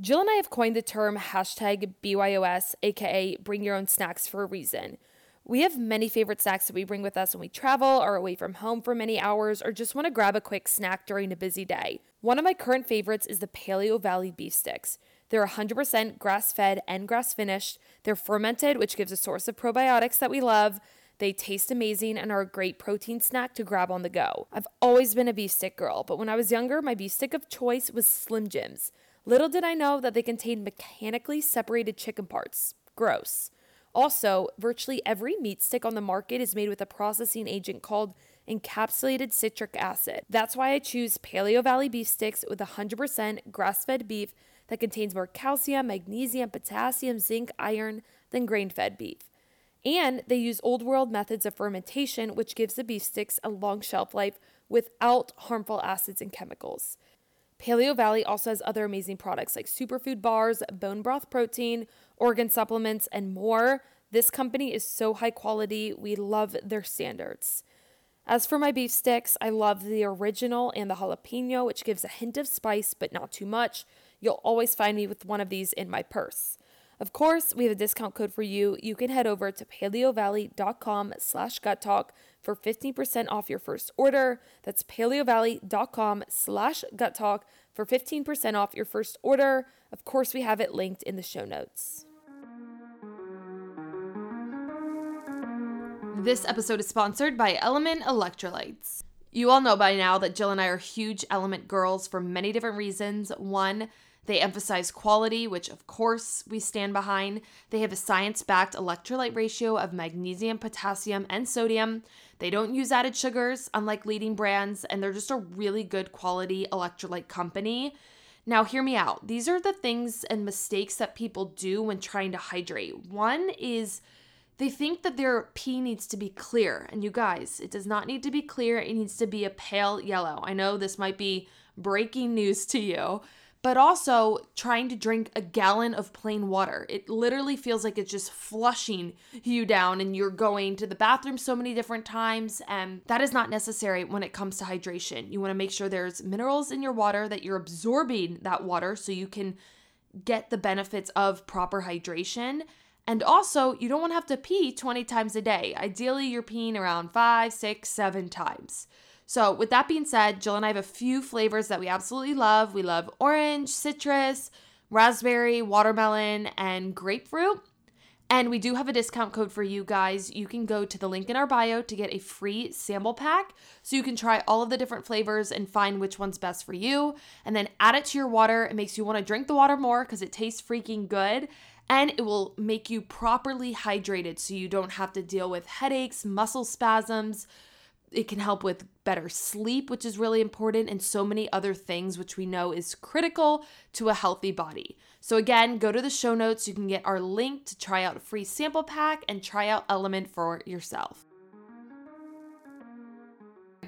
Jill and I have coined the term hashtag BYOS, aka bring your own snacks for a reason. We have many favorite snacks that we bring with us when we travel, are away from home for many hours, or just want to grab a quick snack during a busy day. One of my current favorites is the Paleo Valley beef sticks. They're 100% grass fed and grass finished. They're fermented, which gives a source of probiotics that we love. They taste amazing and are a great protein snack to grab on the go. I've always been a beef stick girl, but when I was younger, my beef stick of choice was Slim Jims. Little did I know that they contained mechanically separated chicken parts. Gross. Also, virtually every meat stick on the market is made with a processing agent called encapsulated citric acid. That's why I choose Paleo Valley beef sticks with 100% grass fed beef that contains more calcium, magnesium, potassium, zinc, iron than grain fed beef. And they use old world methods of fermentation, which gives the beef sticks a long shelf life without harmful acids and chemicals. Paleo Valley also has other amazing products like superfood bars, bone broth protein, organ supplements, and more. This company is so high quality. We love their standards. As for my beef sticks, I love the original and the jalapeno, which gives a hint of spice but not too much. You'll always find me with one of these in my purse. Of course, we have a discount code for you. You can head over to paleovalley.com slash gut talk for 15% off your first order. That's paleovalley.com slash gut talk for 15% off your first order. Of course, we have it linked in the show notes. This episode is sponsored by LMNT Electrolytes. You all know by now that Jill and I are huge LMNT girls for many different reasons. One, they emphasize quality, which of course we stand behind. They have a science backed electrolyte ratio of magnesium, potassium, and sodium. They don't use added sugars, unlike leading brands, and they're just a really good quality electrolyte company. Now, hear me out. These are the things and mistakes that people do when trying to hydrate. One is they think that their pee needs to be clear. And you guys, it does not need to be clear, it needs to be a pale yellow. I know this might be breaking news to you, but also trying to drink a gallon of plain water. It literally feels like it's just flushing you down and you're going to the bathroom so many different times. And that is not necessary when it comes to hydration. You want to make sure there's minerals in your water, that you're absorbing that water so you can get the benefits of proper hydration. And also, you don't want to have to pee 20 times a day. Ideally, you're peeing around five, six, seven times. So, with that being said, Jill and I have a few flavors that we absolutely love. We love orange, citrus, raspberry, watermelon, and grapefruit. And we do have a discount code for you guys. You can go to the link in our bio to get a free sample pack so you can try all of the different flavors and find which one's best for you. And then add it to your water. It makes you want to drink the water more because it tastes freaking good. And it will make you properly hydrated so you don't have to deal with headaches, muscle spasms, it can help with better sleep, which is really important, and so many other things, which we know is critical to a healthy body. So, again, go to the show notes. You can get our link to try out a free sample pack and try out LMNT for yourself.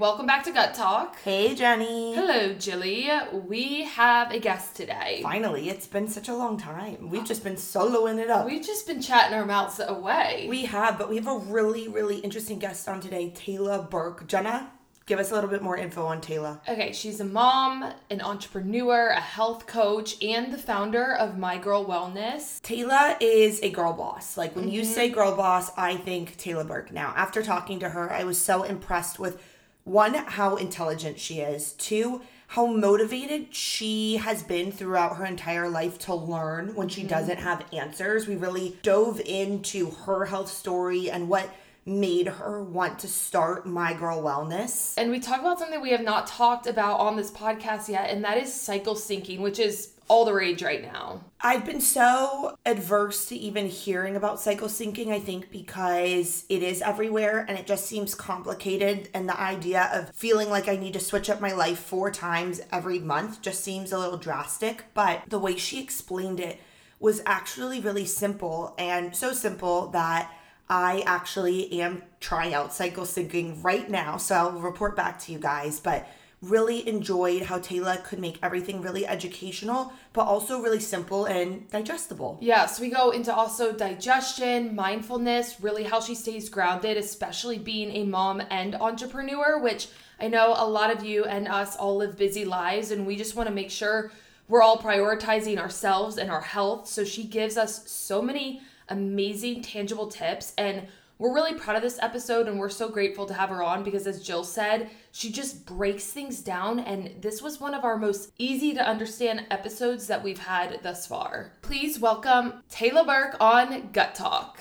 Welcome back to Gut Talk. Hey, Jenny. Hello, Jilly. We have a guest today. Finally, it's been such a long time. We've just been soloing it up. We've just been chatting our mouths away. We have, but we have a really, really interesting guest on today, Tayla Burke. Jenna, give us a little bit more info on Tayla. Okay, she's a mom, an entrepreneur, a health coach, and the founder of My Girl Wellness. Tayla is a girl boss. Like when mm-hmm. you say girl boss, I think Tayla Burke. Now, after talking to her, I was so impressed with one, how intelligent she is. Two, how motivated she has been throughout her entire life to learn when she mm-hmm. doesn't have answers. We really dove into her health story and what made her want to start My Girl Wellness. And we talk about something we have not talked about on this podcast yet, and that is cycle syncing, which is all the rage right now. I've been so adverse to even hearing about cycle syncing, I think, because it is everywhere and it just seems complicated. And the idea of feeling like I need to switch up my life four times every month just seems a little drastic. But the way she explained it, was actually really simple and so simple that I actually am trying out cycle syncing right now. So I'll report back to you guys, but really enjoyed how Tayla could make everything really educational, but also really simple and digestible. Yeah, so we go into also digestion, mindfulness, really how she stays grounded, especially being a mom and entrepreneur, which I know a lot of you and us all live busy lives, and we just want to make sure we're all prioritizing ourselves and our health. So she gives us so many amazing, tangible tips. And we're really proud of this episode and we're so grateful to have her on because, as Jill said, she just breaks things down. And this was one of our most easy to understand episodes that we've had thus far. Please welcome Tayla Burke on Gut Talk.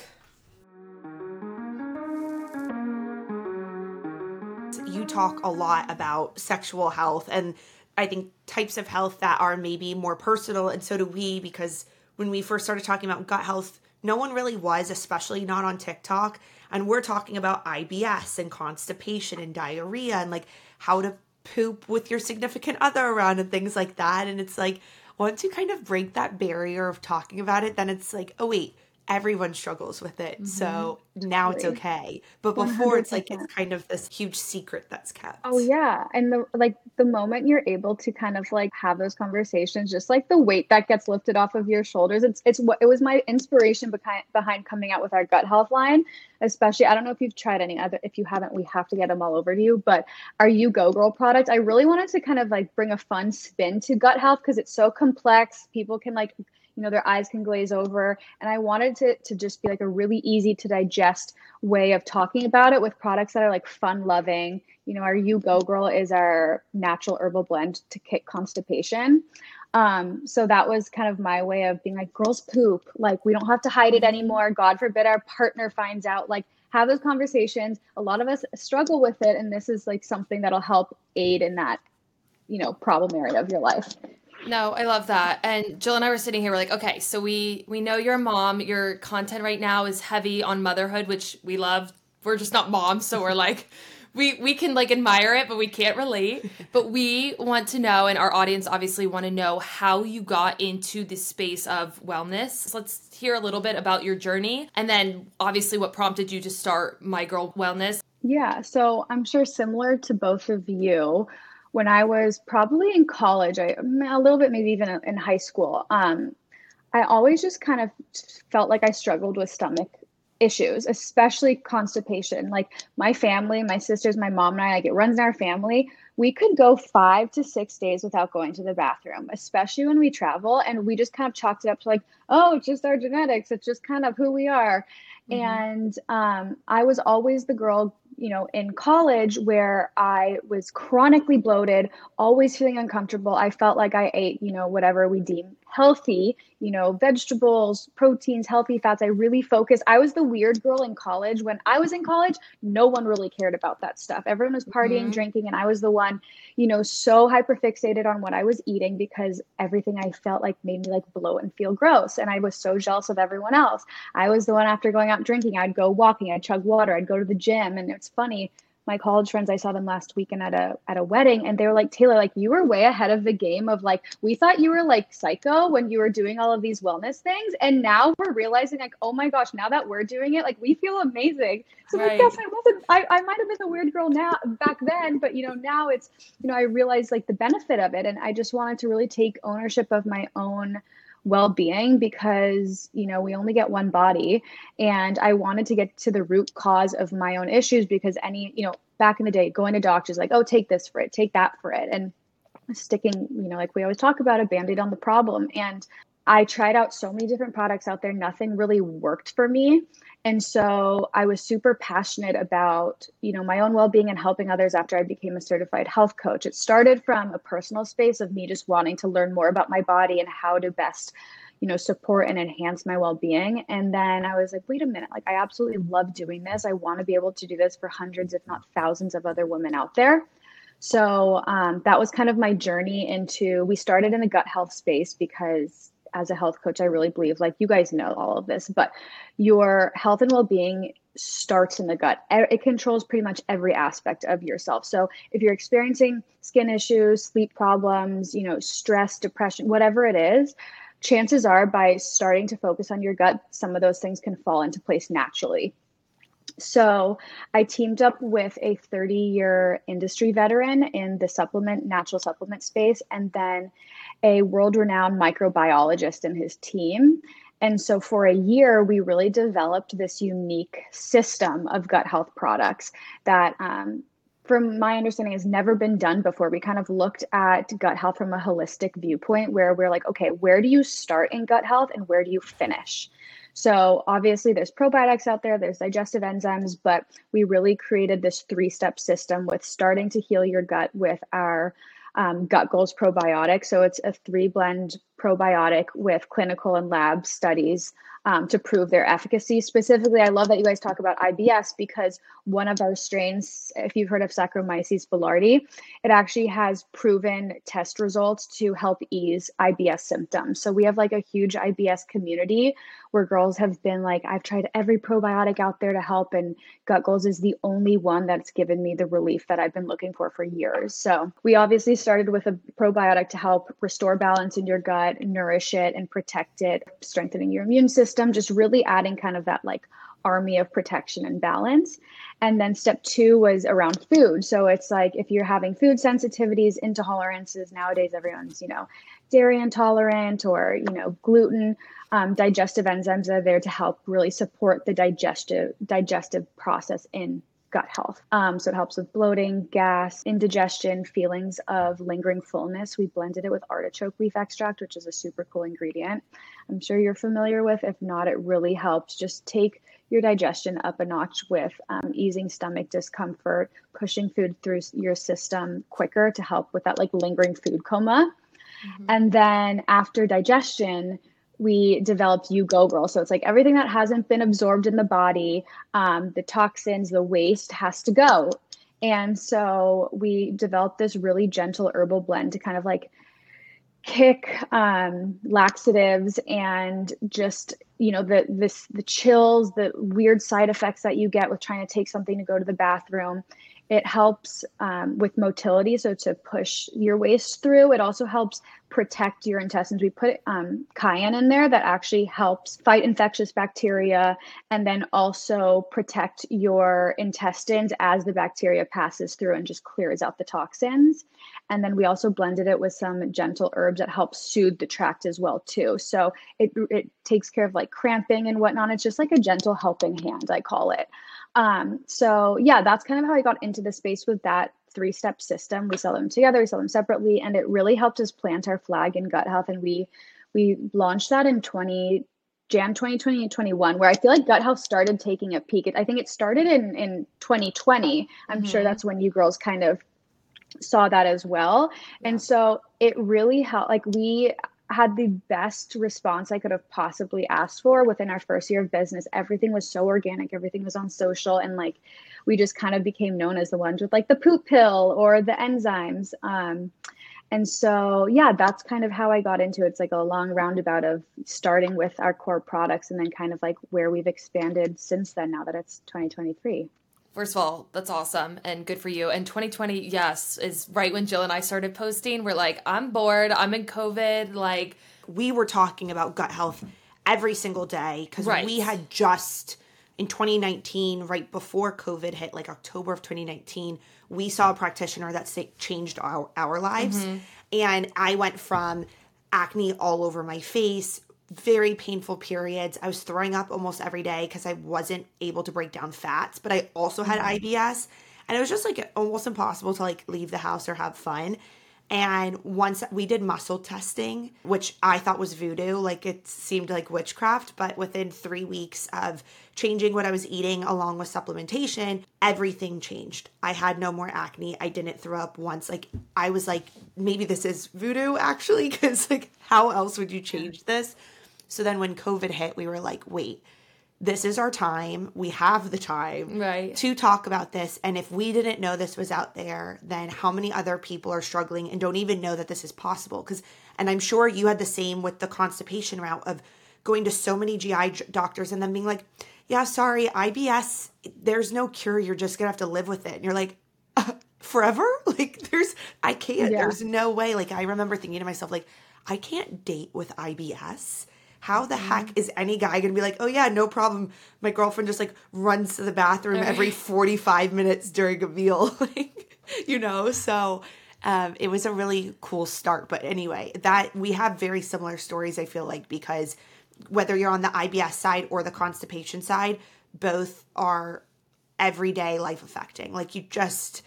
You talk a lot about sexual health and I think types of health that are maybe more personal, and so do we because when we first started talking about gut health, no one really was, especially not on TikTok. And we're talking about IBS and constipation and diarrhea and like how to poop with your significant other around and things like that. And it's like, once you kind of break that barrier of talking about it, then it's like, oh, wait, everyone struggles with it. Mm-hmm. So now it's okay. But before 100%. it's like it's kind of this huge secret that's kept. Oh yeah. And the like the moment you're able to kind of like have those conversations, just like the weight that gets lifted off of your shoulders. It's it's what it was my inspiration behind behind coming out with our gut health line. Especially, I don't know if you've tried any other. If you haven't, we have to get them all over to you. But our You Go Girl product, I really wanted to kind of like bring a fun spin to gut health because it's so complex. People can like you know their eyes can glaze over. And i wanted to to just be like a really easy to digest way of talking about it with products that are like fun loving. You know our you go girl is our natural herbal blend to kick constipation. Um, so that was kind of my way of being like girls poop. Like we don't have to hide it anymore. God forbid our partner finds out. Like have those conversations. A lot of us struggle with it and this is like something that'll help aid in that you know problem area of your life no, I love that. And Jill and I were sitting here, we're like, okay, so we we know you're a mom. Your content right now is heavy on motherhood, which we love. We're just not moms, so we're like we we can like admire it, but we can't relate. But we want to know, and our audience obviously want to know how you got into the space of wellness. So let's hear a little bit about your journey, and then obviously what prompted you to start My Girl Wellness. Yeah, so I'm sure similar to both of you when I was probably in college, I a little bit maybe even in high school. Um, I always just kind of felt like I struggled with stomach issues, especially constipation. Like my family, my sisters, my mom and I, like it runs in our family. We could go five to six days without going to the bathroom, especially when we travel. And we just kind of chalked it up to like, oh, it's just our genetics. It's just kind of who we are. Mm-hmm. And um, I was always the girl you know, in college where I was chronically bloated, always feeling uncomfortable. I felt like I ate, you know, whatever we deem healthy, you know, vegetables, proteins, healthy fats. I really focused. I was the weird girl in college. When I was in college, no one really cared about that stuff. Everyone was partying, mm-hmm. drinking, and I was the one, you know, so hyperfixated on what I was eating because everything I felt like made me like bloat and feel gross. And I was so jealous of everyone else. I was the one after going out drinking, I'd go walking, I'd chug water, I'd go to the gym. And it's funny my college friends, I saw them last weekend at a at a wedding, and they were like, Tayla, like you were way ahead of the game. Of like, we thought you were like psycho when you were doing all of these wellness things, and now we're realizing like, oh my gosh, now that we're doing it, like we feel amazing. So right. like, yes, I wasn't. I, I might have been a weird girl now back then, but you know now it's you know I realized like the benefit of it, and I just wanted to really take ownership of my own well-being because you know we only get one body. And i wanted to get to the root cause of my own issues because any you know back in the day going to doctors like oh take this for it take that for it. And sticking you know like we always talk about a band-aid on the problem. And i tried out so many different products out there nothing really worked for me and so I was super passionate about, you know, my own well-being and helping others after I became a certified health coach. It started from a personal space of me just wanting to learn more about my body and how to best, you know, support and enhance my well-being. And then I was like, wait a minute, like I absolutely love doing this. I want to be able to do this for hundreds, if not thousands of other women out there. So um, that was kind of my journey into, we started in the gut health space because as a health coach, I really believe, like you guys know all of this, but your health and well being starts in the gut. It controls pretty much every aspect of yourself. So if you're experiencing skin issues, sleep problems, you know, stress, depression, whatever it is, chances are by starting to focus on your gut, some of those things can fall into place naturally. So I teamed up with a 30 year industry veteran in the supplement, natural supplement space, and then a world renowned microbiologist and his team. And so for a year, we really developed this unique system of gut health products that um, from my understanding has never been done before we kind of looked at gut health from a holistic viewpoint where we're like okay where do you start in gut health and where do you finish so obviously there's probiotics out there there's digestive enzymes but we really created this three step system with starting to heal your gut with our um, gut goals probiotic. So it's a three blend probiotic with clinical and lab studies um, to prove their efficacy. Specifically, I love that you guys talk about IBS because one of our strains, if you've heard of Saccharomyces boulardii, it actually has proven test results to help ease IBS symptoms. So we have like a huge IBS community where girls have been like, I've tried every probiotic out there to help, and Gut Goals is the only one that's given me the relief that I've been looking for for years. So we obviously started with a probiotic to help restore balance in your gut, nourish it, and protect it, strengthening your immune system, just really adding kind of that like army of protection and balance. And then step two was around food. So it's like if you're having food sensitivities, intolerances, nowadays everyone's, you know, dairy intolerant or, you know, gluten, um, digestive enzymes are there to help really support the digestive digestive process in gut health. Um, so it helps with bloating, gas, indigestion, feelings of lingering fullness. We blended it with artichoke leaf extract, which is a super cool ingredient. I'm sure you're familiar with. If not, it really helps. Just take your digestion up a notch with um, easing stomach discomfort, pushing food through your system quicker to help with that like lingering food coma. Mm-hmm. And then after digestion, we developed You Go Girl. So it's like everything that hasn't been absorbed in the body, um, the toxins, the waste has to go. And so we developed this really gentle herbal blend to kind of like kick um, laxatives and just you know the this the chills, the weird side effects that you get with trying to take something to go to the bathroom. It helps um, with motility, so to push your waste through. It also helps protect your intestines. We put um, cayenne in there that actually helps fight infectious bacteria and then also protect your intestines as the bacteria passes through and just clears out the toxins. And then we also blended it with some gentle herbs that help soothe the tract as well too. So it it takes care of like cramping and whatnot. It's just like a gentle helping hand, I call it. Um, so yeah, that's kind of how I got into the space with that three step system. We sell them together, we sell them separately, and it really helped us plant our flag in gut health. And we we launched that in 20 Jan 2020 and 21, where I feel like gut health started taking a peak. I think it started in in 2020. I'm mm-hmm. sure that's when you girls kind of saw that as well. Yeah. And so it really helped. Like we had the best response I could have possibly asked for within our first year of business. Everything was so organic, everything was on social, and like we just kind of became known as the ones with like the poop pill or the enzymes. Um, and so, yeah, that's kind of how I got into it. It's like a long roundabout of starting with our core products and then kind of like where we've expanded since then, now that it's 2023. First of all, that's awesome and good for you. And 2020, yes, is right when Jill and I started posting. We're like, I'm bored. I'm in COVID. Like, we were talking about gut health every single day because right. we had just in 2019, right before COVID hit, like October of 2019, we saw a practitioner that changed our, our lives. Mm-hmm. And I went from acne all over my face, very painful periods. I was throwing up almost every day because I wasn't able to break down fats, but I also had mm-hmm. IBS. And it was just like almost impossible to like leave the house or have fun. And once we did muscle testing, which I thought was voodoo, like it seemed like witchcraft, but within three weeks of changing what I was eating along with supplementation, everything changed. I had no more acne. I didn't throw up once. Like I was like, maybe this is voodoo actually, because like how else would you change this? So then when COVID hit, we were like, wait, this is our time. We have the time right. to talk about this. And if we didn't know this was out there, then how many other people are struggling and don't even know that this is possible? Because, and I'm sure you had the same with the constipation route of going to so many GI doctors and then being like, yeah, sorry, IBS, there's no cure. You're just going to have to live with it. And you're like, uh, forever? Like, there's, I can't, yeah. there's no way. Like, I remember thinking to myself, like, I can't date with IBS. How the heck is any guy gonna be like, oh yeah, no problem? My girlfriend just like runs to the bathroom every 45 minutes during a meal. like, you know, so um, it was a really cool start. But anyway, that we have very similar stories, I feel like, because whether you're on the IBS side or the constipation side, both are everyday life affecting. Like you just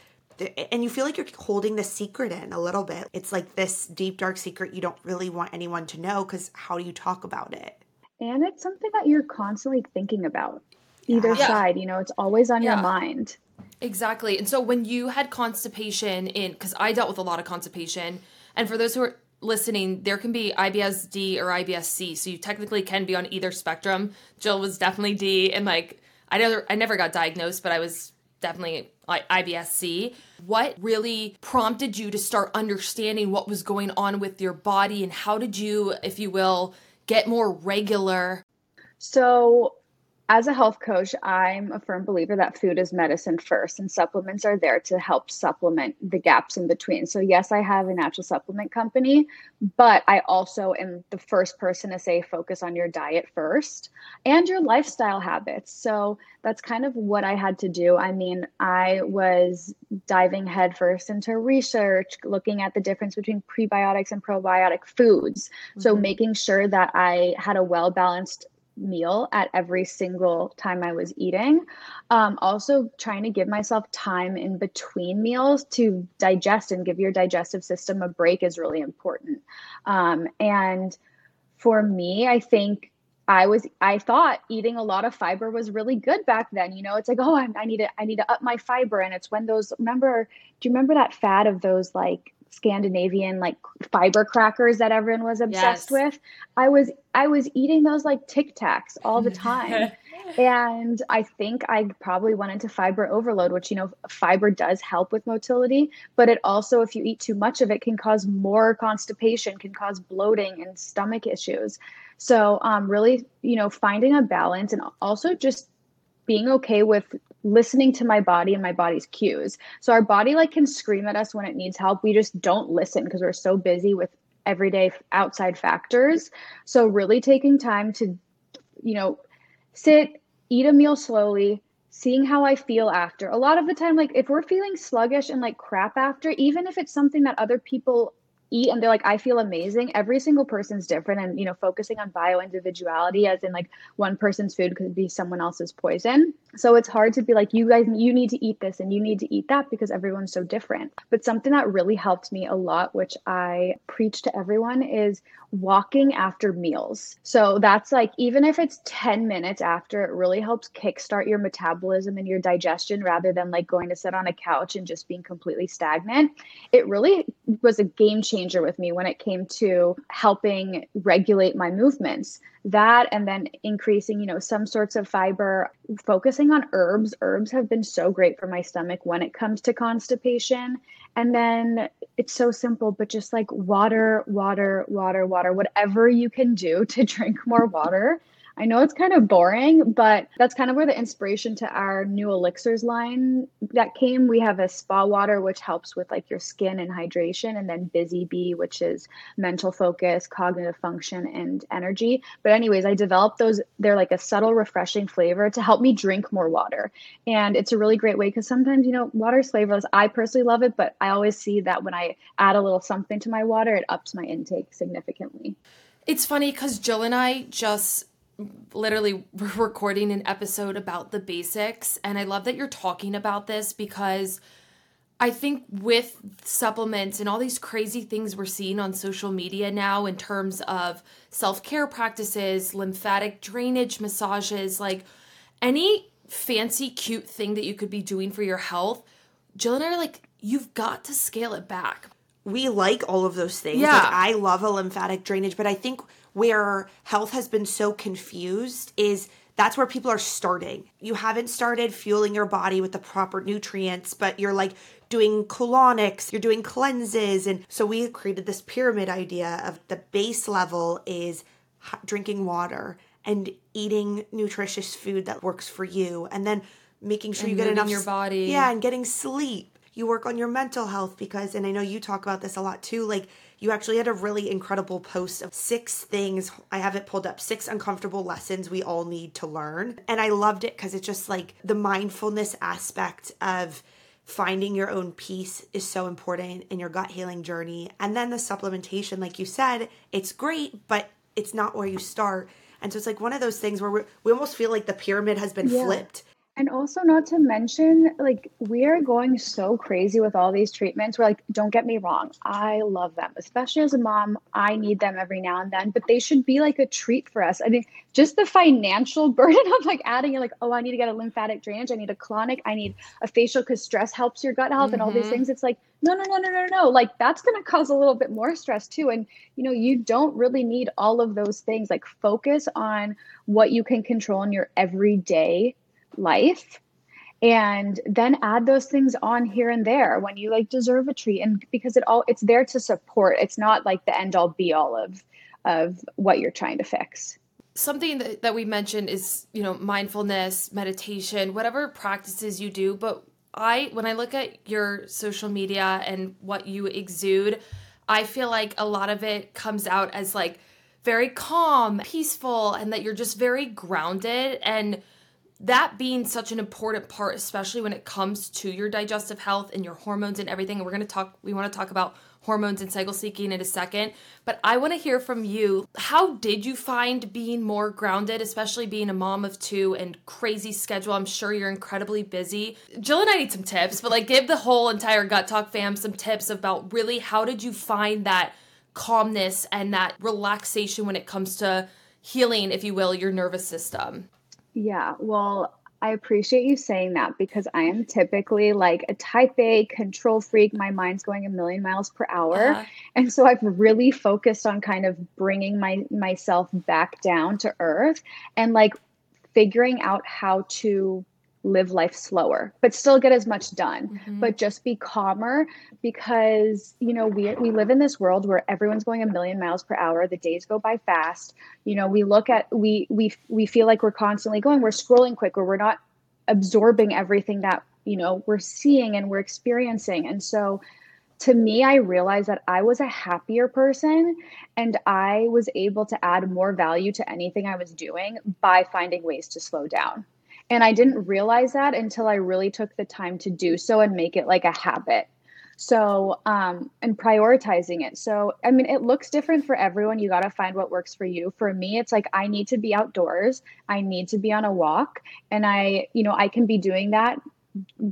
and you feel like you're holding the secret in a little bit. It's like this deep dark secret you don't really want anyone to know cuz how do you talk about it? And it's something that you're constantly thinking about. Either Yeah. side, you know, it's always on Yeah. your mind. Exactly. And so when you had constipation in cuz I dealt with a lot of constipation and for those who are listening, there can be IBS D or IBS C. So you technically can be on either spectrum. Jill was definitely D and like I never I never got diagnosed, but I was definitely like IBS C. What really prompted you to start understanding what was going on with your body and how did you, if you will, get more regular? So, as a health coach, I'm a firm believer that food is medicine first, and supplements are there to help supplement the gaps in between. So, yes, I have a natural supplement company, but I also am the first person to say focus on your diet first and your lifestyle habits. So, that's kind of what I had to do. I mean, I was diving headfirst into research, looking at the difference between prebiotics and probiotic foods. So, mm-hmm. making sure that I had a well balanced meal at every single time I was eating. Um, also, trying to give myself time in between meals to digest and give your digestive system a break is really important. Um, and for me, I think I was I thought eating a lot of fiber was really good back then. You know, it's like, oh, I, I need to I need to up my fiber, and it's when those remember. Do you remember that fad of those like Scandinavian like fiber crackers that everyone was obsessed Yes. with? I was I was eating those like Tic Tacs all the time. and I think I probably went into fiber overload, which you know fiber does help with motility, but it also if you eat too much of it can cause more constipation, can cause bloating and stomach issues. So um really, you know, finding a balance and also just being okay with listening to my body and my body's cues. So our body like can scream at us when it needs help. We just don't listen because we're so busy with everyday outside factors. So really taking time to you know, sit, eat a meal slowly, seeing how I feel after. A lot of the time, like if we're feeling sluggish and like crap after, even if it's something that other people eat and they're like, I feel amazing, every single person's different. And, you know, focusing on bio individuality, as in like one person's food could be someone else's poison. So it's hard to be like, you guys, you need to eat this and you need to eat that because everyone's so different. But something that really helped me a lot, which I preach to everyone, is walking after meals. So that's like, even if it's 10 minutes after, it really helps kickstart your metabolism and your digestion rather than like going to sit on a couch and just being completely stagnant. It really was a game changer with me when it came to helping regulate my movements. That and then increasing, you know, some sorts of fiber, focusing on herbs. Herbs have been so great for my stomach when it comes to constipation. And then it's so simple, but just like water, water, water, water, whatever you can do to drink more water. I know it's kind of boring, but that's kind of where the inspiration to our new elixirs line that came. We have a spa water, which helps with like your skin and hydration, and then Busy Bee, which is mental focus, cognitive function, and energy. But, anyways, I developed those. They're like a subtle, refreshing flavor to help me drink more water. And it's a really great way because sometimes, you know, water's flavorless. I personally love it, but I always see that when I add a little something to my water, it ups my intake significantly. It's funny because Jill and I just literally were recording an episode about the basics. And I love that you're talking about this because I think with supplements and all these crazy things we're seeing on social media now in terms of self care practices, lymphatic drainage massages, like any fancy, cute thing that you could be doing for your health, Jill and I are like, you've got to scale it back. We like all of those things. Yeah. Like I love a lymphatic drainage, but I think where health has been so confused is that's where people are starting. You haven't started fueling your body with the proper nutrients, but you're like doing colonics, you're doing cleanses. And so we created this pyramid idea of the base level is drinking water and eating nutritious food that works for you. And then making sure And you get enough your body. Yeah, and getting sleep. You work on your mental health because, and I know you talk about this a lot too, like you actually had a really incredible post of six things. I have it pulled up six uncomfortable lessons we all need to learn. And I loved it because it's just like the mindfulness aspect of finding your own peace is so important in your gut healing journey. And then the supplementation, like you said, it's great, but it's not where you start. And so it's like one of those things where we we almost feel like the pyramid has been yeah. flipped and also, not to mention, like, we are going so crazy with all these treatments. We're like, don't get me wrong, I love them, especially as a mom. I need them every now and then, but they should be like a treat for us. I mean, just the financial burden of like adding, like, oh, I need to get a lymphatic drainage, I need a colonic, I need a facial because stress helps your gut health mm-hmm. and all these mm-hmm. things. It's like, no, no, no, no, no, no. Like, that's going to cause a little bit more stress too. And, you know, you don't really need all of those things. Like, focus on what you can control in your everyday life and then add those things on here and there when you like deserve a treat. And because it all it's there to support. It's not like the end all be all of of what you're trying to fix. Something that, that we mentioned is you know mindfulness meditation whatever practices you do. But i when i look at your social media and what you exude i feel like a lot of it comes out as like very calm peaceful and that you're just very grounded. And that being such an important part, especially when it comes to your digestive health and your hormones and everything. And we're to talk, we want to talk about hormones and cycle syncing in a second. But I want to hear from you. How did you find being more grounded, especially being a mom of two and crazy schedule? I'm sure you're incredibly busy. Jill and I need some tips, but like give the whole entire Gut Talk fam some tips about really how did you find that calmness and that relaxation when it comes to healing, if you will, your nervous system? Yeah, well, I appreciate you saying that because I am typically like a type A control freak. My mind's going a million miles per hour. Uh-huh. And so I've really focused on kind of bringing my myself back down to earth and like figuring out how to live life slower but still get as much done mm-hmm. but just be calmer because you know we we live in this world where everyone's going a million miles per hour. The days go by fast. You know we look at we we we feel like we're constantly going. We're scrolling quicker. We're not absorbing everything that you know we're seeing and we're experiencing. And so to me, I realized that I was a happier person and I was able to add more value to anything I was doing by finding ways to slow down. And I didn't realize that until I really took the time to do so and make it like a habit. So, um, and prioritizing it. So, I mean, it looks different for everyone. You got to find what works for you. For me, it's like I need to be outdoors, I need to be on a walk, and I, you know, I can be doing that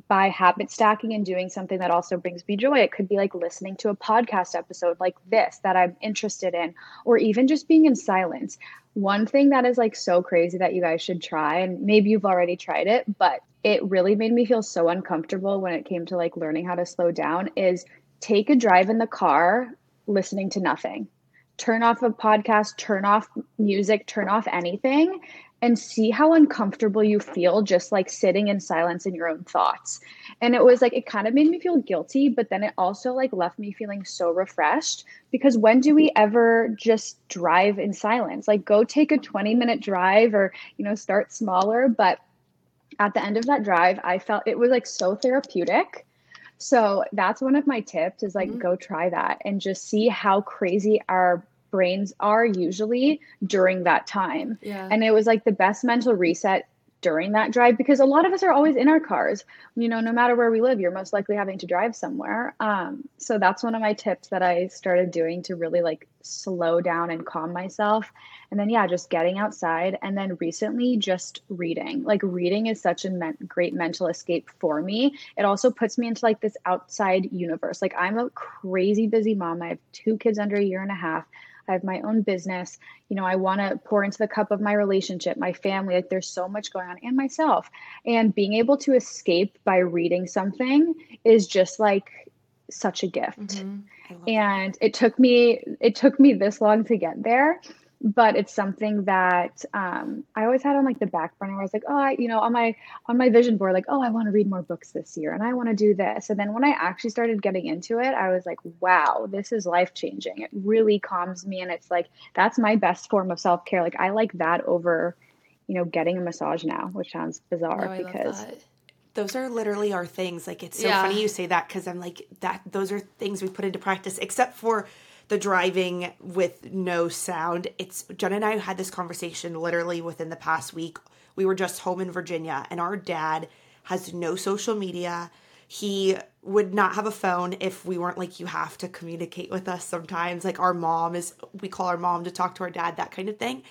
by habit stacking and doing something that also brings me joy. It could be like listening to a podcast episode like this that I'm interested in, or even just being in silence. One thing that is like so crazy that you guys should try, and maybe you've already tried it, but it really made me feel so uncomfortable when it came to like learning how to slow down is take a drive in the car listening to nothing. Turn off a podcast, turn off music, turn off anything, and see how uncomfortable you feel just like sitting in silence in your own thoughts. And it was like, it kind of made me feel guilty, but then it also like left me feeling so refreshed because when do we ever just drive in silence? Like, go take a 20 minute drive or, you know, start smaller. But at the end of that drive, I felt it was like so therapeutic. So that's one of my tips is like, mm-hmm. go try that and just see how crazy our brains are usually during that time. Yeah. And it was like the best mental reset during that drive because a lot of us are always in our cars. You know, no matter where we live, you're most likely having to drive somewhere. Um, so that's one of my tips that I started doing to really like slow down and calm myself. And then, yeah, just getting outside. And then recently, just reading. Like, reading is such a men- great mental escape for me. It also puts me into like this outside universe. Like, I'm a crazy busy mom. I have two kids under a year and a half. I have my own business. You know, I want to pour into the cup of my relationship, my family. Like there's so much going on, and myself. And being able to escape by reading something is just like such a gift. Mm-hmm. And it took me it took me this long to get there but it's something that um, I always had on like the back burner. I was like, oh, I, you know, on my on my vision board, like, oh, I want to read more books this year, and I want to do this. And then when I actually started getting into it, I was like, wow, this is life changing. It really calms me, and it's like that's my best form of self care. Like I like that over, you know, getting a massage now, which sounds bizarre no, because those are literally our things. Like it's so Yeah. funny you say that because I'm like that. Those are things we put into practice, except for the driving with no sound. It's Jen and I had this conversation literally within the past week. We were just home in Virginia, and our dad has no social media. He would not have a phone if we weren't like you have to communicate with us sometimes. Like our mom is, we call our mom to talk to our dad, that kind of thing.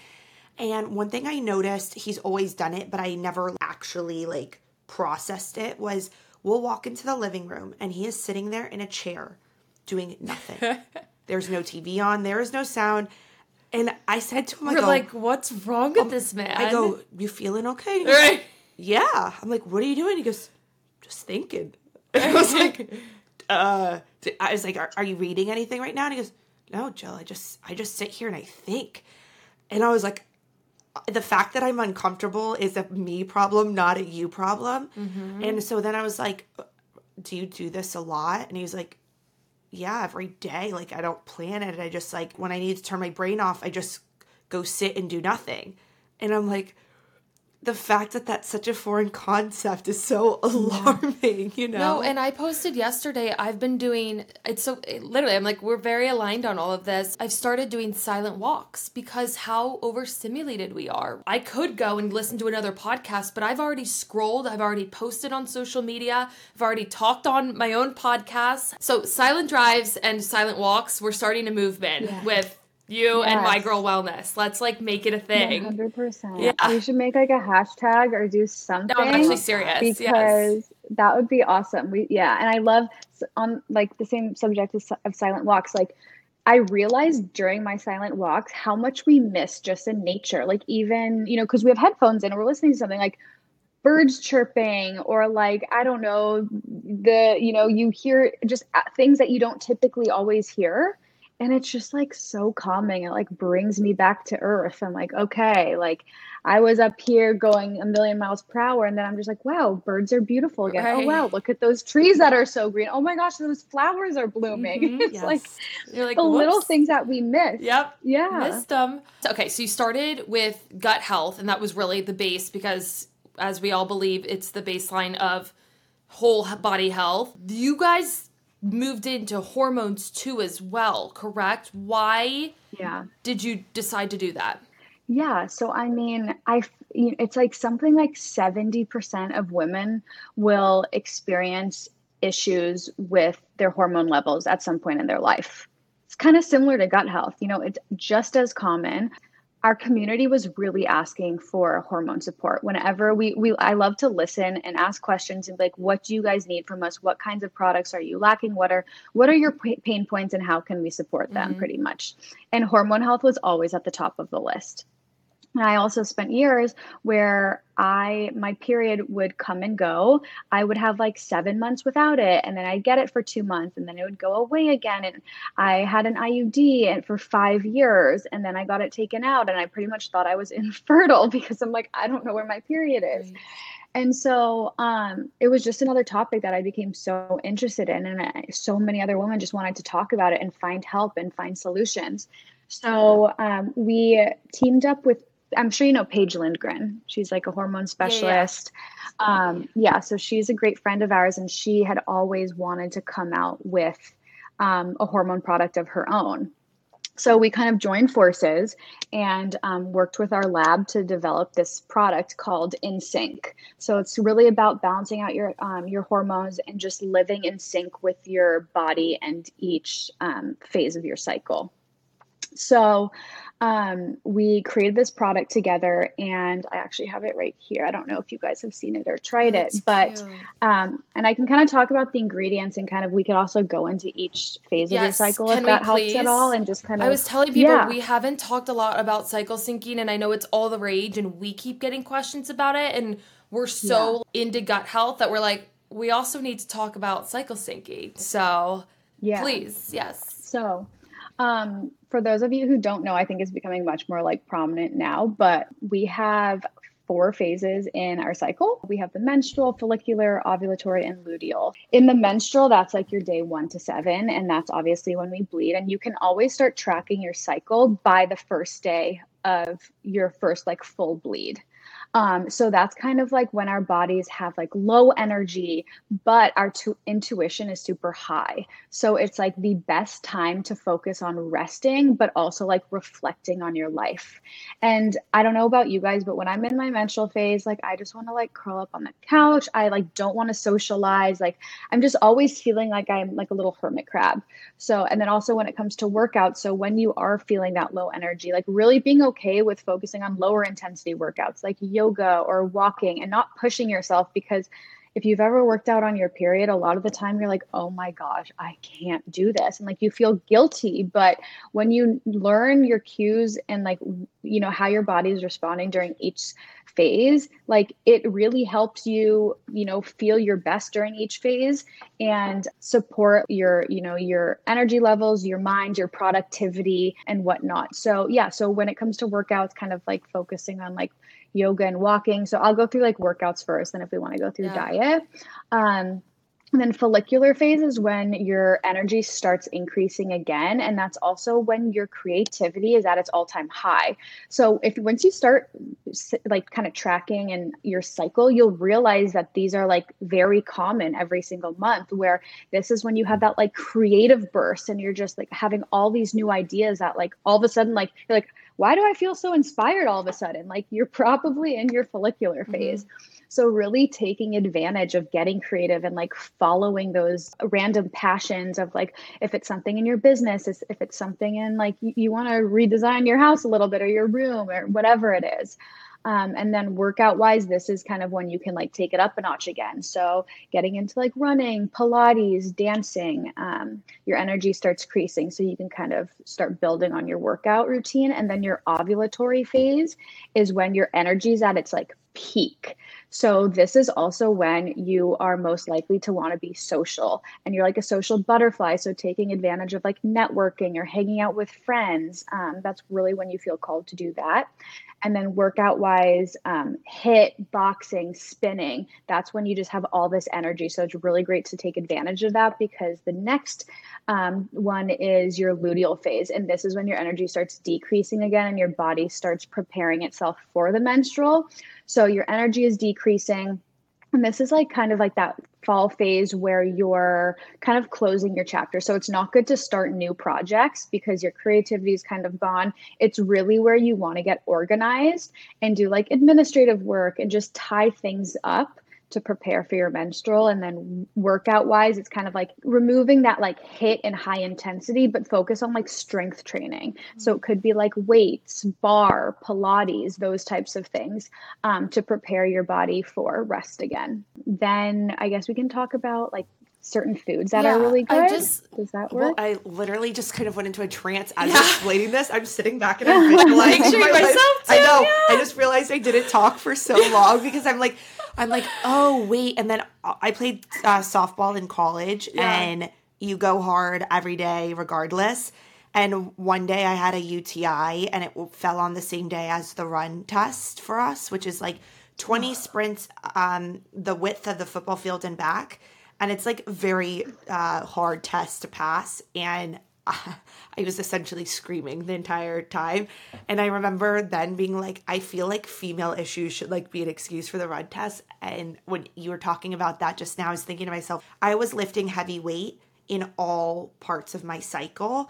And one thing I noticed, he's always done it, but I never actually like processed it was we'll walk into the living room and he is sitting there in a chair doing nothing. There's no TV on, there is no sound. And I said to him, I We're go, like, what's wrong with um, this man? I go, you feeling okay? Goes, Right. yeah. I'm like, what are you doing? He goes, just thinking. I was like, uh, I was like, are, are you reading anything right now? And he goes, no, Jill, I just, I just sit here and I think. And I was like, uh, the fact that I'm uncomfortable is a me problem, not a you problem. Mm-hmm. And so then I was like, do you do this a lot? And he was like, yeah, every day. Like I don't plan it. I just like when I need to turn my brain off, I just go sit and do nothing. And I'm like, the fact that that's such a foreign concept is so alarming, you know? No, and I posted yesterday. I've been doing it's so it, literally. I'm like we're very aligned on all of this. I've started doing silent walks because how overstimulated we are. I could go and listen to another podcast, but I've already scrolled. I've already posted on social media. I've already talked on my own podcast. So silent drives and silent walks. We're starting a movement with you and my girl wellness. Let's like make it a thing. Hundred percent. Yeah. We should make like a hashtag or do something. No, I'm actually serious. because yes. that would be awesome. We yeah, and I love on like the same subject of, of silent walks. Like I realized during my silent walks how much we miss just in nature. Like even you know because we have headphones in and we're listening to something like birds chirping or like I don't know the you know you hear just uh, things that you don't typically always hear and it's just like so calming. It like brings me back to earth. I'm like okay like i was up here going a million miles per hour and then i'm just like wow birds are beautiful again. Oh wow look at those trees that are so green. Oh my gosh those flowers are blooming. Mhm, it's yes. like You're like the little things that we miss. Yep. yeah. Missed them. Okay, so you started with gut health, and that was really the base because, as we all believe, it's the baseline of whole body health. You guys moved into hormones too, as well, correct? Why yeah did you decide to do that? Yeah, so I mean, I you- it's like something like 70% of women will experience issues with their hormone levels at some point in their life. It's kind of similar to gut health, you know, it's just as common. Our community was really asking for hormone support. Whenever we we I love to listen and ask questions and be like what do you guys need from us? What kinds of products are you lacking? What are what are your pain points and how can we support them Mhm. pretty much? And hormone health was always at the top of the list. And I also spent years where I my period would come and go. I would have like 7 months without it and then I'd get it for 2 months and then it would go away again and I had an IUD and for 5 years and then I got it taken out and I pretty much thought I was infertile because I'm like I don't know where my period is. And so um, it was just another topic that I became so interested in. And I, so many other women just wanted to talk about it and find help and find solutions. So um, we teamed up with, I'm sure you know Paige Lindgren. She's like a hormone specialist. Um, yeah, so she's a great friend of ours, and she had always wanted to come out with um, a hormone product of her own. So we kind of joined forces and um, worked with our lab to develop this product called InSync. So it's really about balancing out your um, your hormones and just living in sync with your body and each um, phase of your cycle. So um, we created this product together, and I actually have it right here. I don't know if you guys have seen it or tried it, but um, and I can kind of talk about the ingredients and kind of we could also go into each phase of the cycle can if that helps please? at all, and just kind of I was telling people yeah. we haven't talked a lot about cycle syncing, and I know it's all the rage, and we keep getting questions about it, and we're so into gut health that we're like, we also need to talk about cycle syncing. So yeah. please, yes. So, um, for those of you who don't know, I think it's becoming much more like prominent now, but we have four phases in our cycle. We have the menstrual, follicular, ovulatory, and luteal. In the menstrual, that's like your day one to seven, and that's obviously when we bleed. And you can always start tracking your cycle by the first day of your first like full bleed. Um, so that's kind of like when our bodies have like low energy, but our tu- intuition is super high. So it's like the best time to focus on resting, but also like reflecting on your life. And I don't know about you guys, but when I'm in my menstrual phase, like I just want to like curl up on the couch. I like don't want to socialize. Like I'm just always feeling like I'm like a little hermit crab. So, and then also when it comes to workouts, so when you are feeling that low energy, like really being okay with focusing on lower intensity workouts like yoga or walking and not pushing yourself because if you've ever worked out on your period, a lot of the time you're like, oh my gosh, I can't do this. And like you feel guilty. But when you learn your cues and like, you know, how your body is responding during each phase, like it really helps you, you know, feel your best during each phase and support your, you know, your energy levels, your mind, your productivity, and whatnot. So, yeah. So when it comes to workouts, kind of like focusing on like, yoga and walking. So I'll go through like workouts first, and if we want to go through yeah. diet. Um, and then follicular phase is when your energy starts increasing again. And that's also when your creativity is at its all time high. So if once you start like kind of tracking and your cycle, you'll realize that these are like very common every single month, where this is when you have that like creative burst and you're just like having all these new ideas that like all of a sudden, like, you're like, why do I feel so inspired all of a sudden? Like you're probably in your follicular mm-hmm. phase. Mm-hmm. So, really taking advantage of getting creative and like following those random passions of like, if it's something in your business, if it's something in like you, you want to redesign your house a little bit or your room or whatever it is. Um, and then workout wise, this is kind of when you can like take it up a notch again. So getting into like running, Pilates, dancing, um, your energy starts creasing. So you can kind of start building on your workout routine. And then your ovulatory phase is when your energy is at its like peak. So this is also when you are most likely to want to be social and you're like a social butterfly. So taking advantage of like networking or hanging out with friends. Um, that's really when you feel called to do that. And then workout wise, um, HIIT, boxing, spinning, that's when you just have all this energy. So it's really great to take advantage of that because the next um, one is your luteal phase. And this is when your energy starts decreasing again and your body starts preparing itself for the menstrual. So your energy is decreasing and this is like kind of like that fall phase where you're kind of closing your chapter. So it's not good to start new projects because your creativity is kind of gone. It's really where you want to get organized and do like administrative work and just tie things up to prepare for your menstrual and then workout wise it's kind of like removing that like HIIT and high intensity but focus on like strength training. So it could be like weights barre pilates those types of things um, to prepare your body for rest again. Then i guess we can talk about like certain foods that yeah, are really good. Just, Does that work? Well, I literally just kind of went into a trance as yeah. you're explaining this. I'm sitting back and I'm visualizing myself. Too, I know. Yeah. I just realized I didn't talk for so long because I'm like, I'm like, oh wait, and then I played uh, softball in college, yeah. and you go hard every day regardless. And one day I had a UTI, and it fell on the same day as the run test for us, which is like 20 sprints, um, the width of the football field and back and it's like very uh, hard test to pass and I was essentially screaming the entire time. And I remember then being like, I feel like female issues should like be an excuse for the run test. And when you were talking about that just now, I was thinking to myself, I was lifting heavy weight in all parts of my cycle.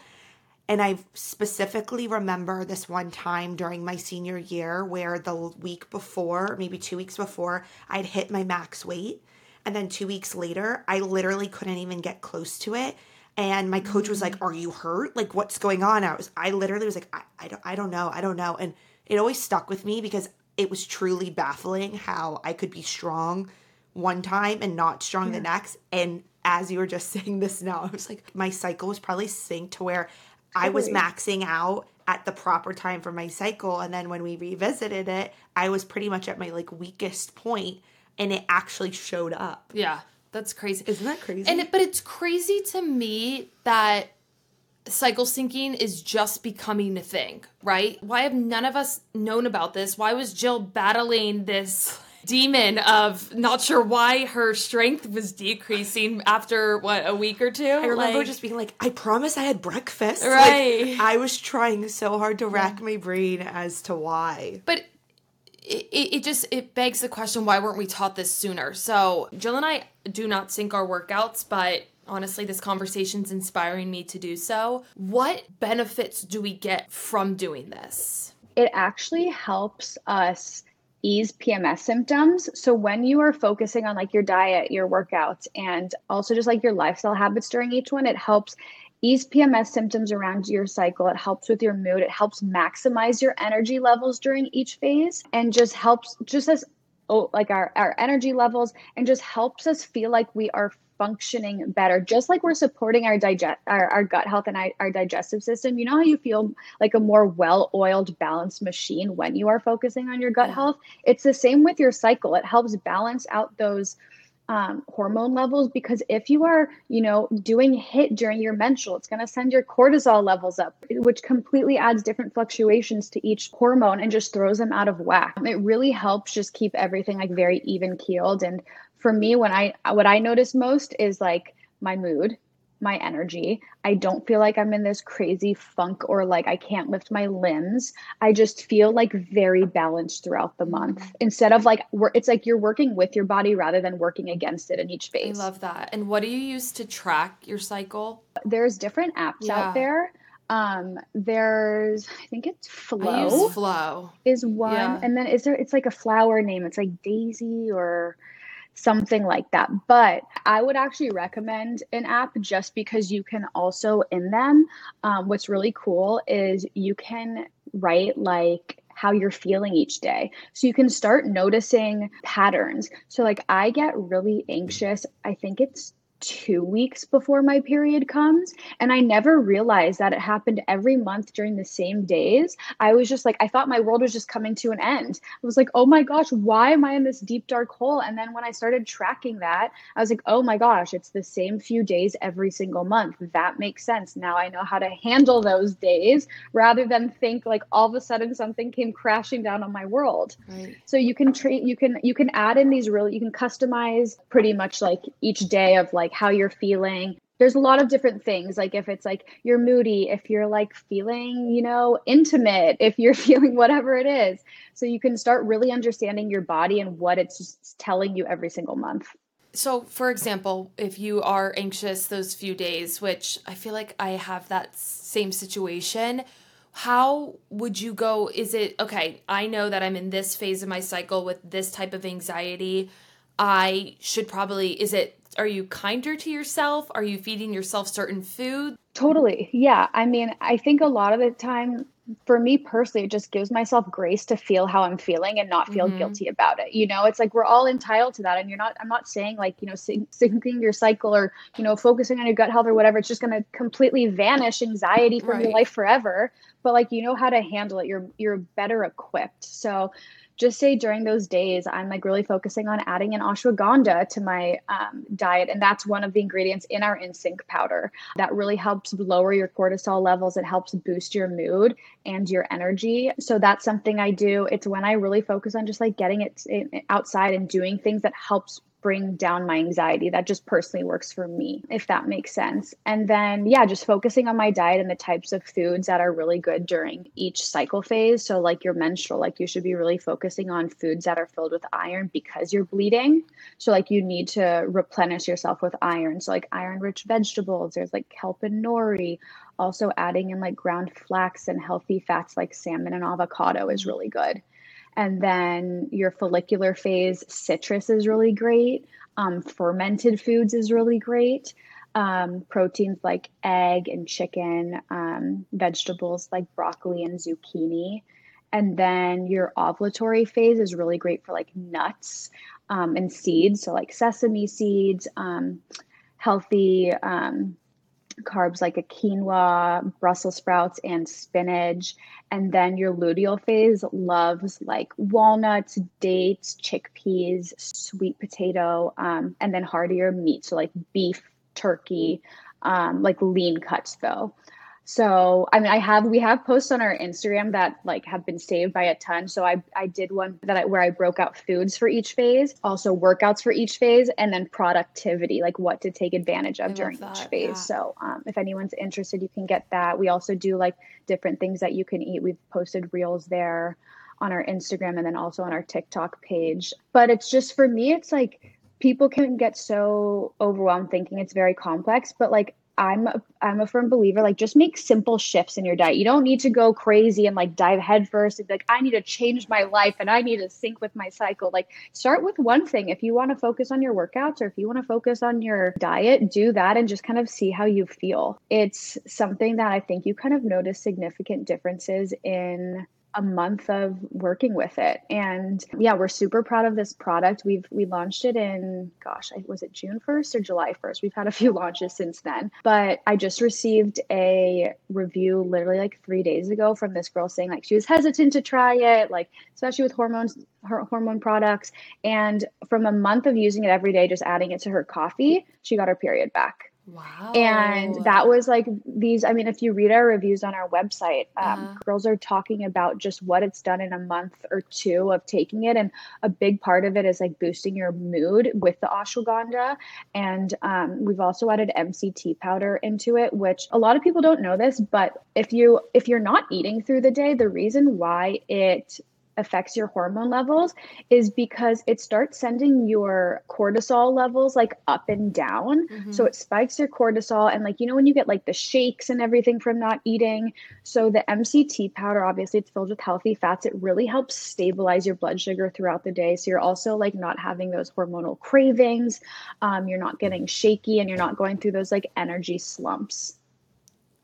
And I specifically remember this one time during my senior year where the week before, maybe two weeks before, I'd hit my max weight and then two weeks later, I literally couldn't even get close to it. And my coach was like, mm. Are you hurt? Like, what's going on? I was, I literally was like, I, I, don't, I don't know. I don't know. And it always stuck with me because it was truly baffling how I could be strong one time and not strong yeah. the next. And as you were just saying this now, I was like, my cycle was probably synced to where totally. I was maxing out at the proper time for my cycle. And then when we revisited it, I was pretty much at my like weakest point and it actually showed up. Yeah, that's crazy. Isn't that crazy? And it, but it's crazy to me that cycle syncing is just becoming a thing, right? Why have none of us known about this? Why was Jill battling this demon of not sure why her strength was decreasing after what a week or two? I remember like, just being like, I promise I had breakfast. Right. Like, I was trying so hard to rack my brain as to why. But it, it just it begs the question why weren't we taught this sooner? So jill and i do not sync our workouts but honestly this conversation's inspiring me to do so. What benefits do we get from doing this? It actually helps us ease PMS symptoms. So when you are focusing on like your diet, your workouts, and also just like your lifestyle habits during each one, it helps ease PMS symptoms around your cycle. It helps with your mood. It helps maximize your energy levels during each phase and just helps just as oh, like our, our energy levels and just helps us feel like we are functioning better just like we're supporting our digest our, our gut health and our, our digestive system you know how you feel like a more well-oiled balanced machine when you are focusing on your gut health it's the same with your cycle it helps balance out those um, hormone levels because if you are, you know, doing HIIT during your menstrual, it's going to send your cortisol levels up, which completely adds different fluctuations to each hormone and just throws them out of whack. It really helps just keep everything like very even keeled. And for me, when I what I notice most is like my mood my energy. I don't feel like I'm in this crazy funk or like I can't lift my limbs. I just feel like very balanced throughout the month mm-hmm. instead of like it's like you're working with your body rather than working against it in each phase. I love that. And what do you use to track your cycle? There's different apps yeah. out there. Um, there's I think it's Flo. Flo is one, yeah. and then is there? It's like a flower name. It's like Daisy or something like that. But I would actually recommend an app just because you can also in them. Um, what's really cool is you can write like how you're feeling each day. So you can start noticing patterns. So, like, I get really anxious. I think it's two weeks before my period comes. And I never realized that it happened every month during the same days. I was just like, I thought my world was just coming to an end. I was like, oh my gosh, why am I in this deep, dark hole? And then when I started tracking that, I was like, oh my gosh, it's the same few days every single month. That makes sense. Now I know how to handle those days rather than think like all of a sudden something came crashing down on my world. Right. So you can treat, you can, you can add in these really, you can customize pretty much like each day of like, like how you're feeling. There's a lot of different things. Like if it's like you're moody if you're like feeling you know intimate if you're feeling whatever it is. So you can start really understanding your body and what it's telling you every single month. So for example if you are anxious those few days which i feel like i have that same situation how would you go? Is it okay i know that i'm in this phase of my cycle with this type of anxiety. I should probably is it are you kinder to yourself? Are you feeding yourself certain food? Totally. Yeah. I mean, I think a lot of the time for me personally, it just gives myself grace to feel how I'm feeling and not feel mm-hmm. guilty about it. You know, it's like we're all entitled to that. And you're not, I'm not saying like, you know, syncing your cycle or, you know, focusing on your gut health or whatever. It's just going to completely vanish anxiety from right. your life forever. But like, you know how to handle it. You're, you're better equipped. So, just say during those days, I'm like really focusing on adding an ashwagandha to my um, diet. And that's one of the ingredients in our InSync powder that really helps lower your cortisol levels. It helps boost your mood and your energy. So that's something I do. It's when I really focus on just like getting it outside and doing things that helps bring down my anxiety. That just personally works for me, if that makes sense. And then, yeah, just focusing on my diet and the types of foods that are really good during each cycle phase. So, like your menstrual, like you should be really focusing on foods that are filled with iron because you're bleeding. So, like you need to replenish yourself with iron. So, like iron rich vegetables, there's like kelp and nori. Also, adding in like ground flax and healthy fats like salmon and avocado is really good. And then your follicular phase, citrus is really great. Um, fermented foods is really great. Um, proteins like egg and chicken, um, vegetables like broccoli and zucchini. And then your ovulatory phase is really great for like nuts um, and seeds. So, like sesame seeds, um, healthy um, carbs like a quinoa, Brussels sprouts, and spinach. And then your luteal phase loves like walnuts, dates, chickpeas, sweet potato, um, and then heartier meat. So, like beef, turkey, um, like lean cuts though. So, I mean, I have we have posts on our Instagram that like have been saved by a ton. So I I did one that I, where I broke out foods for each phase, also workouts for each phase, and then productivity, like what to take advantage of I during each phase. Yeah. So, um, if anyone's interested, you can get that. We also do like different things that you can eat. We've posted reels there. on our Instagram and then also on our TikTok page. But it's just for me, it's like people can get so overwhelmed thinking it's very complex, but like I'm a, I'm a firm believer like just make simple shifts in your diet. You don't need to go crazy and like dive headfirst and be like I need to change my life and I need to sync with my cycle. Like start with one thing. If you want to focus on your workouts or if you want to focus on your diet, do that and just kind of see how you feel. It's something that I think you kind of notice significant differences in a month of working with it. And yeah we're super proud of this product. We've we launched it in gosh was it june 1st or july 1st we've had a few launches since then. But i just received a review literally like three days ago from this girl saying like she was hesitant to try it like especially with hormones her hormone products. And from a month of using it every day just adding it to her coffee she got her period back Wow. And that was like these. I mean, if you read our reviews on our website, um, Uh-huh. girls are talking about just what it's done in a month or two of taking it. And a big part of it is like boosting your mood with the ashwagandha. And um, we've also added MCT powder into it, which a lot of people don't know this, but if you if you're not eating through the day, the reason why it affects your hormone levels is because it starts sending your cortisol levels like up and down. Mm-hmm. So it spikes your cortisol. And like, you know, when you get like the shakes and everything from not eating. So the MCT powder, obviously, it's filled with healthy fats. It really helps stabilize your blood sugar throughout the day. So you're also like not having those hormonal cravings. Um, you're not getting shaky and you're not going through those like energy slumps.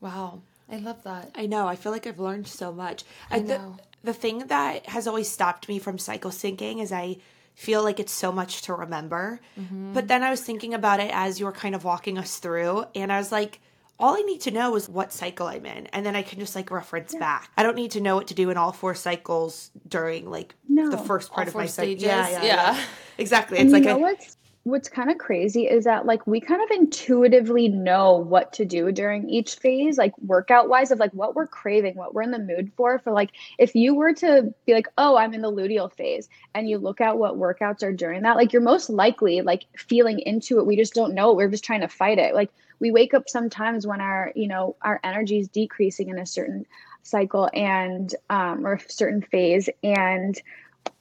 Wow. I love that. I know. I feel like I've learned so much. I know. The, the thing that has always stopped me from cycle syncing is I feel like it's so much to remember. Mm-hmm. But then I was thinking about it as you were kind of walking us through, and I was like, all I need to know is what cycle I'm in, and then I can just like reference back. I don't need to know what to do in all four cycles during like No. the first part All of my cycle. stages? Yeah. exactly. And It's you like know a, what's what's kind of crazy is that like we kind of intuitively know what to do during each phase, like workout wise, of like what we're craving, what we're in the mood for. For like if you were to be like, oh, I'm in the luteal phase, and you look at what workouts are during that, like you're most likely like feeling into it. We just don't know. We're just trying to fight it. Like we wake up sometimes when our you know our energy is decreasing in a certain cycle and um, or a certain phase and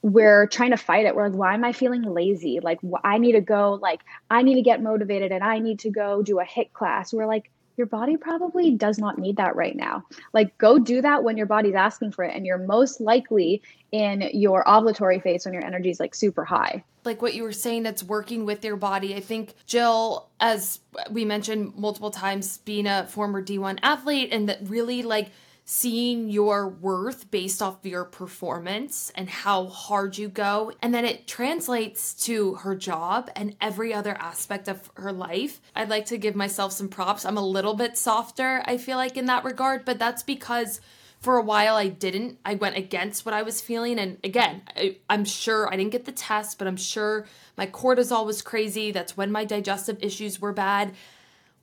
we're trying to fight it. We're like, why am I feeling lazy? Like, wh- I need to go, like, I need to get motivated and I need to go do a HIIT class. We're like, your body probably does not need that right now. Like, go do that when your body's asking for it. And you're most likely in your ovulatory phase when your energy is like super high. like what you were saying that's working with your body. I think Jill, as we mentioned multiple times, being a former D1 athlete and that really like seeing your worth based off of your performance and how hard you go. And then it translates to her job and every other aspect of her life. I'd like to give myself some props. I'm a little bit softer, I feel like, in that regard, but that's because for a while I didn't. I went against what I was feeling. And again, I, I'm sure I didn't get the test, but I'm sure my cortisol was crazy. That's when my digestive issues were bad.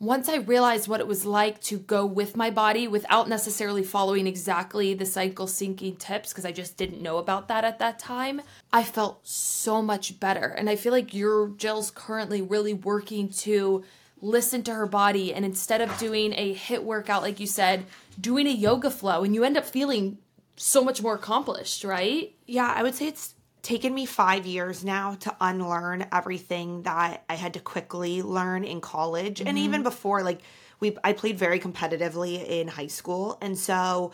Once I realized what it was like to go with my body without necessarily following exactly the cycle syncing tips, because I just didn't know about that at that time, I felt so much better. And I feel like your Jill's currently really working to listen to her body and instead of doing a HIIT workout like you said doing a yoga flow and you end up feeling so much more accomplished right yeah, I would say it's taken me five years now to unlearn everything that I had to quickly learn in college and mm-hmm. even before. Like we, I played very competitively in high school, and so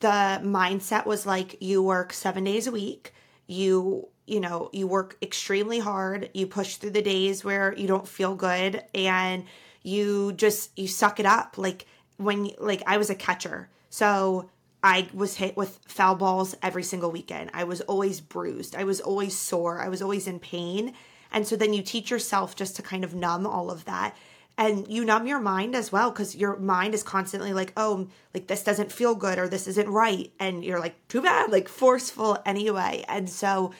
the mindset was like you work seven days a week. You you know you work extremely hard. You push through the days where you don't feel good, and you just you suck it up. Like when like I was a catcher, so I was hit with foul balls every single weekend. I was always bruised. I was always sore. I was always in pain. And so then you teach yourself just to kind of numb all of that. And you numb your mind as well because your mind is constantly like, oh, like this doesn't feel good or this isn't right. And you're like, too bad, like forceful anyway. And so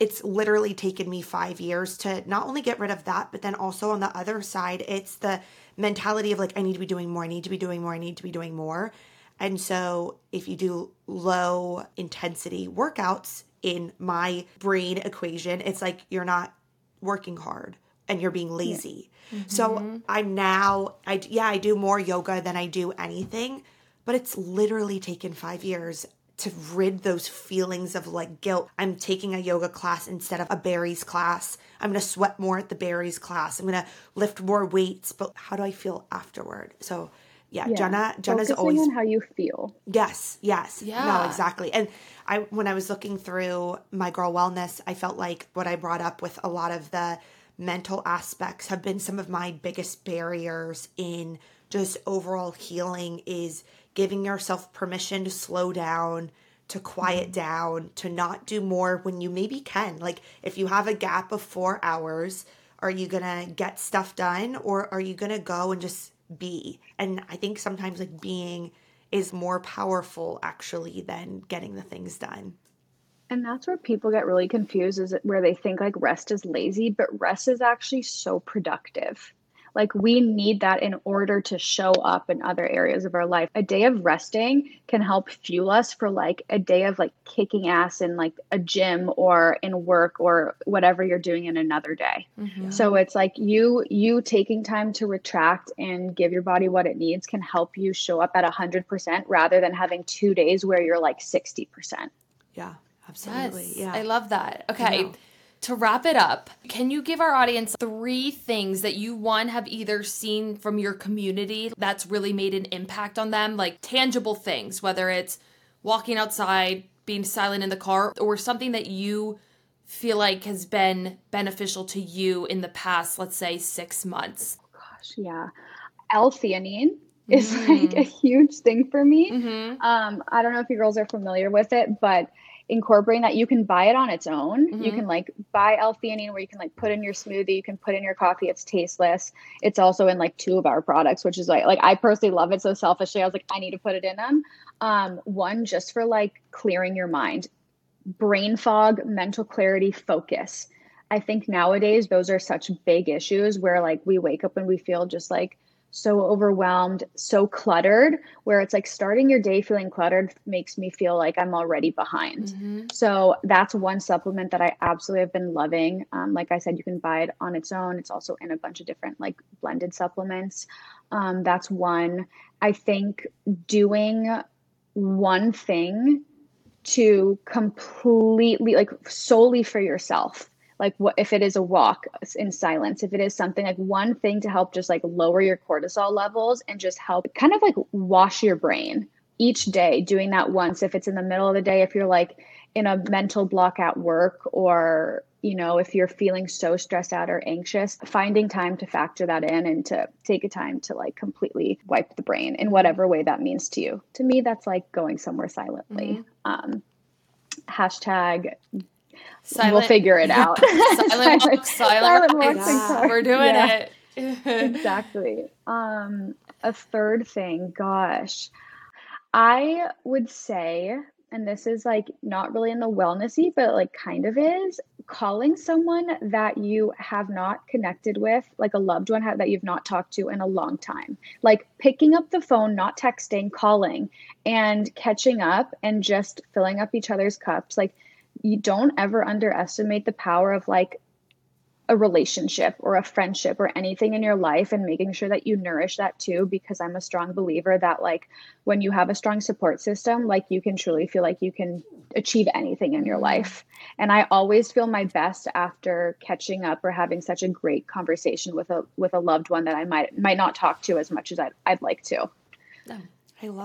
it's literally taken me five years to not only get rid of that, but then also on the other side, it's the mentality of like, I need to be doing more, I need to be doing more, I need to be doing more. And so if you do low intensity workouts in my brain equation, it's like you're not working hard and you're being lazy. Mm-hmm. So I'm now, I yeah, I do more yoga than I do anything, but it's literally taken five years to rid those feelings of like guilt. I'm taking a yoga class instead of a Barry's class. I'm going to sweat more at the Barry's class. I'm going to lift more weights, but how do I feel afterward? So, yeah, Yeah. Jenna Jenna's Focusing always on how you feel. Yes, yes. Yeah. No, exactly. And I when I was looking through my girl wellness, I felt like what I brought up with a lot of the mental aspects have been some of my biggest barriers in just overall healing is giving yourself permission to slow down, to quiet mm-hmm. down, to not do more when you maybe can. Like if you have a gap of 4 hours, are you going to get stuff done or are you going to go and just be? And I think sometimes like being is more powerful actually than getting the things done. And that's where people get really confused is where they think like rest is lazy, but rest is actually so productive. Like we need that in order to show up in other areas of our life. A day of resting can help fuel us for like a day of like kicking ass in like a gym or in work or whatever you're doing in another day. Mm-hmm. So it's like you you taking time to retract and give your body what it needs can help you show up at 100% rather than having 2 days where you're like 60%. Yeah, absolutely. Yes, yeah. I love that. Okay. To wrap it up, can you give our audience three things that you one have either seen from your community that's really made an impact on them, like tangible things, whether it's walking outside, being silent in the car, or something that you feel like has been beneficial to you in the past, let's say six months? Gosh, yeah. L-theanine is like a huge thing for me. Mm-hmm. Um, I don't know if you girls are familiar with it, but incorporating that you can buy it on its own. You Mhm. can like buy L-theanine where you can like put in your smoothie, you can put in your coffee. It's tasteless. It's also in like two of our products, which is like like I personally love it so selfishly. I was like I need to put it in them. Um, one just for like clearing your mind, brain fog, mental clarity, focus. I think nowadays those are such big issues where like we wake up and we feel just like so overwhelmed, so cluttered, where it's like starting your day feeling cluttered makes me feel like I'm already behind. Mm-hmm. So that's one supplement that I absolutely have been loving. Um, like I said, you can buy it on its own. It's also in a bunch of different like blended supplements. Um, that's one. I think doing one thing to completely like solely for yourself like what if it is a walk in silence if it is something like one thing to help just like lower your cortisol levels and just help kind of like wash your brain each day doing that once. If it's in the middle of the day if you're like in a mental block at work or you know if you're feeling so stressed out or anxious finding time to factor that in and to take a time to like completely wipe the brain in whatever way that means to you. To me that's like going somewhere silently. Um hashtag we'll figure it out silent walk, silent, Silent walks and. We're doing Yeah. it. exactly. Um, a third thing, gosh, I would say, and this is like not really in the wellnessy, but like kind of is calling someone that you have not connected with, like a loved one that you've not talked to in a long time, like picking up the phone, not texting, calling, and catching up and just filling up each other's cups. Like, you don't ever underestimate the power of like a relationship or a friendship or anything in your life and making sure that you nourish that too because i'm a strong believer that like when you have a strong support system like you can truly feel like you can achieve anything in your life. And i always feel my best after catching up or having such a great conversation with a with a loved one that i might might not talk to as much as i'd, I'd like to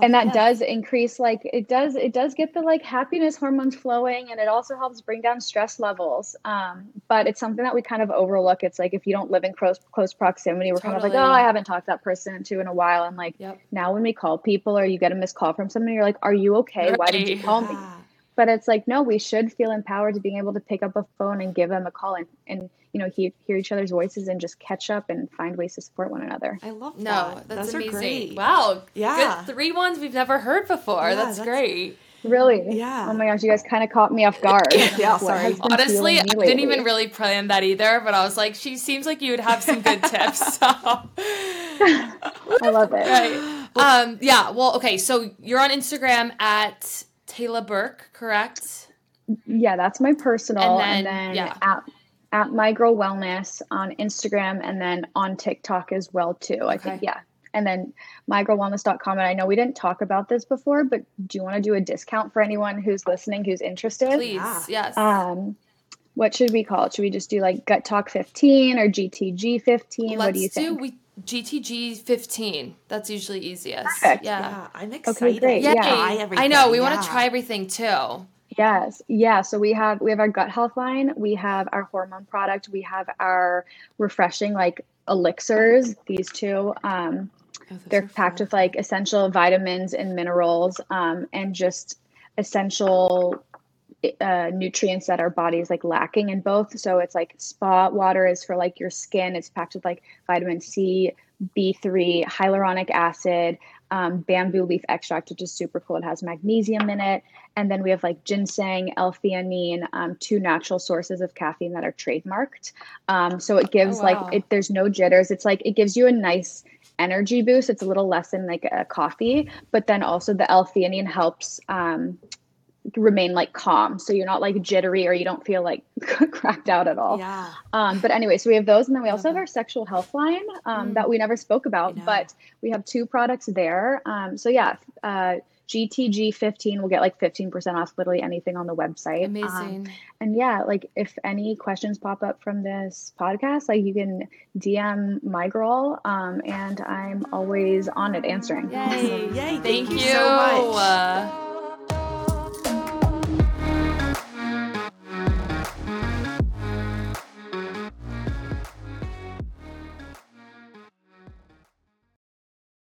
and that does increase like it does it does get the like happiness hormones flowing and it also helps bring down stress levels um, but it's something that we kind of overlook it's like if you don't live in close close proximity we're kind of like oh i haven't talked that person to in a while and like Yep. now when we call people or you get a missed call from someone you're like are you okay why did you Right. call me Yeah. But it's like no we should feel empowered to being able to pick up a phone and give them a call and, and you know hear, hear each other's voices and just catch up and find ways to support one another I love No, that. that's Those amazing. Wow. Yeah. Good three ones we've never heard before. Yeah, that's, that's- great. really Yeah. oh my gosh you guys kind of caught me off guard Yeah, sorry. Honestly, I didn't even really plan that either, but I was like, she seems like you would have some good tips. So. I love it. right. Um, yeah. Well, okay. So you're on Instagram at Tayla Burke, correct? Yeah, that's my personal, And and then- then, yeah. at at My Girl Wellness on Instagram, and then on TikTok as well too. I think yeah, And then mygirlwellness.com. And I know we didn't talk about this before, but do you want to do a discount for anyone who's listening who's interested? Please, Yeah. yes. Um, what should we call it? Should we just do like Gut Talk 15 or GTG 15? Let's what do you do think? we GTG 15. That's usually easiest. Perfect. Yeah. Yeah, I'm excited. great. to Yeah. try. I know. We want to try everything too. Yes. Yeah. So we have we have our gut health line, we have our hormone product, we have our refreshing like elixirs, these two. Um, Oh, they're are packed fun. with like essential vitamins and minerals um, and just essential uh, nutrients that our body is like lacking in both. So it's like spa water is for like your skin. It's packed with like vitamin c b3 hyaluronic acid um, bamboo leaf extract which is super cool. It has magnesium in it. And then we have like ginseng l-theanine um, two natural sources of caffeine that are trademarked. Um, so it gives Oh, wow. like it, there's no jitters. It's like it gives you a nice energy boost. It's a little less than like a coffee, but then also the L-theanine helps um, remain like calm, so you're not like jittery or you don't feel like cracked out at all. Yeah. Um, but anyway, so we have those, and then we also have our sexual health line um, Mm. that we never spoke about, but we have two products there. Um, so yeah, uh, GTG 15 will get like 15% off literally anything on the website. Um, Amazing. and yeah, like if any questions pop up from this podcast, like you can DM my girl, um, and I'm always on it answering. Yay. Yay, Thank, thank you you. so much. Uh,